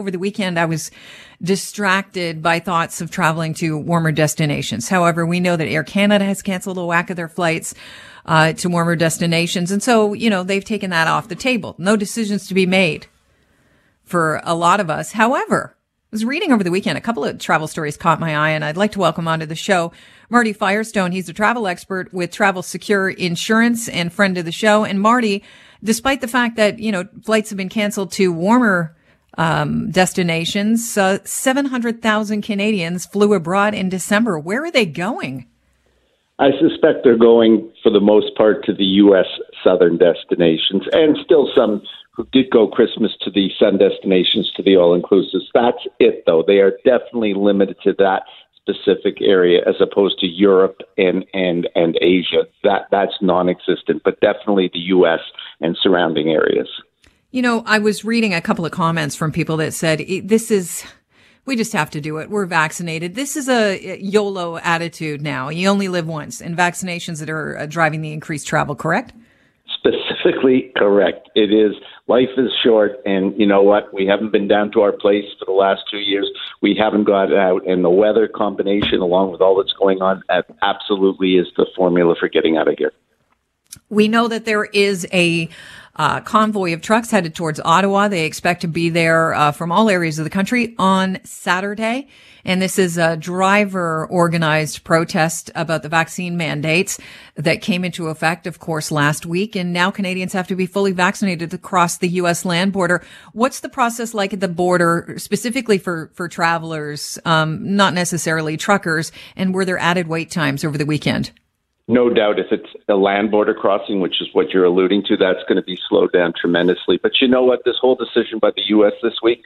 over the weekend, I was distracted by thoughts of traveling to warmer destinations. However, we know that Air Canada has canceled a whack of their flights uh, to warmer destinations. And so, you know, they've taken that off the table. No decisions to be made for a lot of us. However, I was reading over the weekend, a couple of travel stories caught my eye, and I'd like to welcome onto the show Marty Firestone. He's a travel expert with Travel Secure Insurance and friend of the show. And Marty, despite the fact that, you know, flights have been canceled to warmer um, destinations, uh, 700,000 Canadians flew abroad in December. Where are they going? I suspect they're going, for the most part, to the U.S. southern destinations and still some who did go Christmas to the sun destinations to the all inclusives. That's it, though. They are definitely limited to that specific area as opposed to Europe and and and Asia. That that's non-existent, but definitely the U.S. and surrounding areas. You know, I was reading a couple of comments from people that said this is. We just have to do it. We're vaccinated. This is a YOLO attitude now. You only live once, and vaccinations that are uh, driving the increased travel, correct? Specifically correct. It is life is short, and you know what? We haven't been down to our place for the last two years. We haven't got out, and the weather combination, along with all that's going on, absolutely is the formula for getting out of here. We know that there is a uh, convoy of trucks headed towards Ottawa. They expect to be there uh, from all areas of the country on Saturday. And this is a driver organized protest about the vaccine mandates that came into effect, of course, last week. And now Canadians have to be fully vaccinated across the U.S. land border. What's the process like at the border, specifically for, for travelers, um, not necessarily truckers? And were there added wait times over the weekend? No doubt if it's a land border crossing, which is what you're alluding to, that's going to be slowed down tremendously. But you know what? This whole decision by the U.S. this week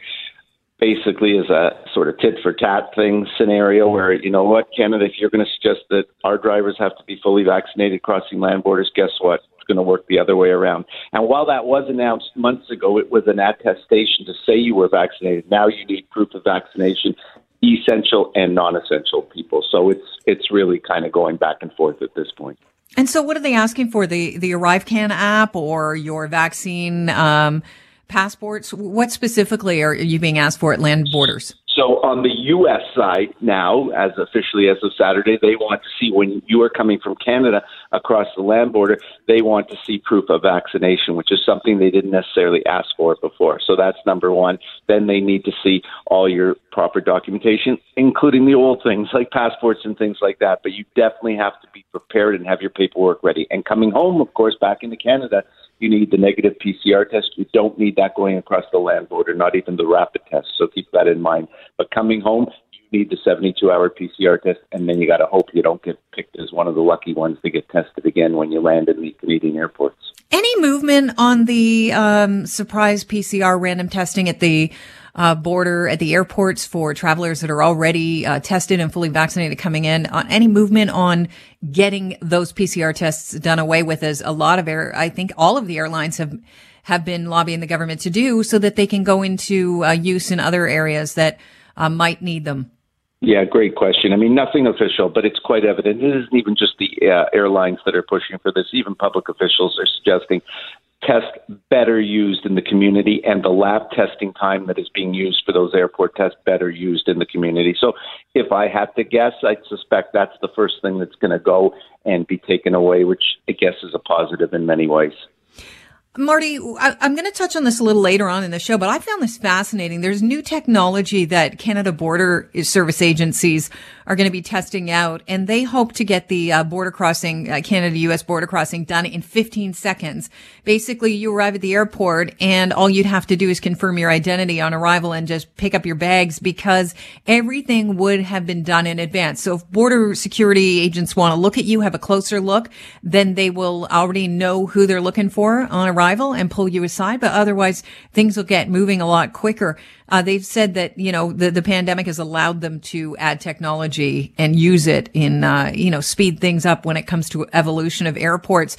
basically is a sort of tit for tat thing scenario where, you know what, Canada, if you're going to suggest that our drivers have to be fully vaccinated crossing land borders, guess what? It's going to work the other way around. And while that was announced months ago, it was an attestation to say you were vaccinated. Now you need proof of vaccination essential and non-essential people. So it's it's really kind of going back and forth at this point. And so, what are they asking for the the ArriveCan app or your vaccine um, passports? What specifically are you being asked for at land borders? So on the U.S. side now, as officially as of Saturday, they want to see when you are coming from Canada across the land border, they want to see proof of vaccination, which is something they didn't necessarily ask for before. So that's number one. Then they need to see all your proper documentation, including the old things like passports and things like that. But you definitely have to be prepared and have your paperwork ready. And coming home, of course, back into Canada, you need the negative PCR test. You don't need that going across the land border, not even the rapid test. So keep that in mind. But coming home, you need the 72 hour PCR test, and then you got to hope you don't get picked as one of the lucky ones to get tested again when you land in the Canadian airports. Any movement on the um, surprise PCR random testing at the uh, border at the airports for travelers that are already uh, tested and fully vaccinated coming in. Uh, any movement on getting those PCR tests done away with? As a lot of air, I think all of the airlines have have been lobbying the government to do, so that they can go into uh, use in other areas that uh, might need them. Yeah, great question. I mean, nothing official, but it's quite evident. It isn't even just the uh, airlines that are pushing for this. Even public officials are suggesting test better used in the community and the lab testing time that is being used for those airport tests better used in the community. So if I had to guess, I suspect that's the first thing that's going to go and be taken away, which I guess is a positive in many ways. Marty, I, am going to touch on this a little later on in the show, but I found this fascinating. There's new technology that Canada Border Service agencies are going to be testing out, and they hope to get the uh, border crossing, uh, Canada-U.S. border crossing done in 15 seconds. Basically, you arrive at the airport, and all you'd have to do is confirm your identity on arrival and just pick up your bags because everything would have been done in advance. So if border security agents want to look at you, have a closer look, then they will already know who they're looking for on arrival and pull you aside. But otherwise, things will get moving a lot quicker. Uh, they've said that, you know, the, the pandemic has allowed them to add technology and use it in, uh, you know, speed things up when it comes to evolution of airports.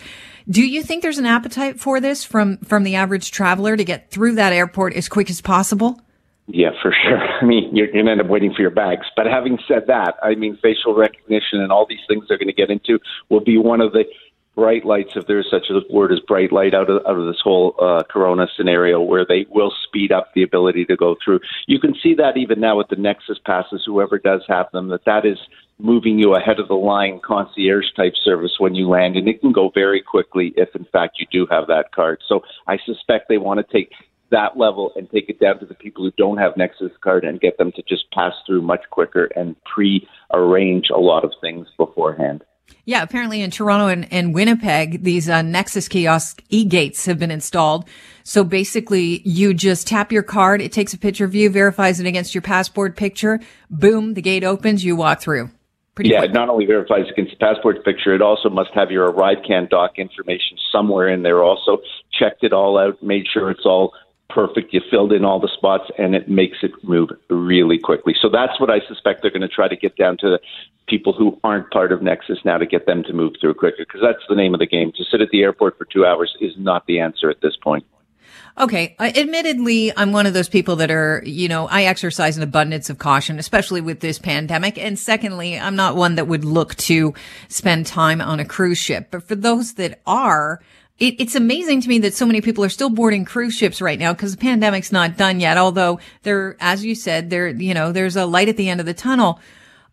Do you think there's an appetite for this from, from the average traveler to get through that airport as quick as possible? Yeah, for sure. I mean, you're going to end up waiting for your bags. But having said that, I mean, facial recognition and all these things they're going to get into will be one of the bright lights, if there's such a word as bright light, out of out of this whole uh, Corona scenario, where they will speed up the ability to go through. You can see that even now with the Nexus passes, whoever does have them, that that is moving you ahead of the line concierge type service when you land, and it can go very quickly if, in fact, you do have that card. So I suspect they want to take that level and take it down to the people who don't have Nexus card and get them to just pass through much quicker and pre-arrange a lot of things beforehand. Yeah, apparently in Toronto and, and Winnipeg, these uh, Nexus kiosk e-gates have been installed. So basically, you just tap your card, it takes a picture of you, verifies it against your passport picture, boom, the gate opens, you walk through. Pretty yeah, quick. it not only verifies against the passport picture, it also must have your ArriveCan doc information somewhere in there. Also, checked it all out, made sure it's all perfect. You filled in all the spots, and it makes it move really quickly. So that's what I suspect they're going to try to get down to people who aren't part of Nexus now to get them to move through quicker, because that's the name of the game. To sit at the airport for two hours is not the answer at this point. Okay. Uh, admittedly, I'm one of those people that are, you know, I exercise an abundance of caution, especially with this pandemic. And secondly, I'm not one that would look to spend time on a cruise ship. But for those that are, it, it's amazing to me that so many people are still boarding cruise ships right now because the pandemic's not done yet. Although there, as you said, there, you know, there's a light at the end of the tunnel.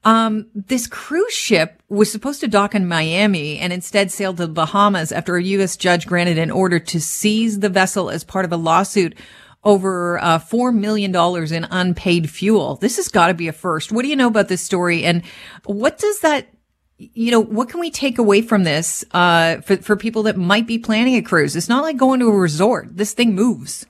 Um, this cruise ship was supposed to dock in Miami and instead sailed to the Bahamas after a U.S. judge granted an order to seize the vessel as part of a lawsuit over uh, $4 million in unpaid fuel. This has got to be a first. What do you know about this story? And what does that, you know, what can we take away from this uh, for, for people that might be planning a cruise? It's not like going to a resort. This thing moves.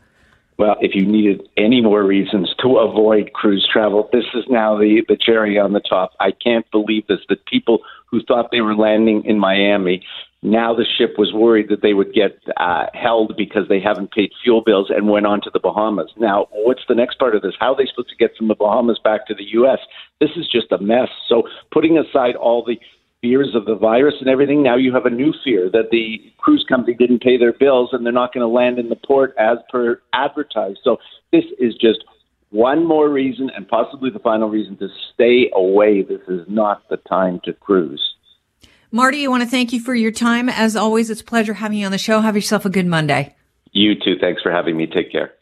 Well, if you needed any more reasons to avoid cruise travel, this is now the, the cherry on the top. I can't believe this that people who thought they were landing in Miami, now the ship was worried that they would get uh, held because they haven't paid fuel bills and went on to the Bahamas. Now, what's the next part of this? How are they supposed to get from the Bahamas back to the U.S.? This is just a mess. So, putting aside all the fears of the virus and everything. Now you have a new fear that the cruise company didn't pay their bills and they're not going to land in the port as per advertised. So this is just one more reason and possibly the final reason to stay away. This is not the time to cruise. Marty, I want to thank you for your time. As always, it's a pleasure having you on the show. Have yourself a good Monday. You too. Thanks for having me. Take care.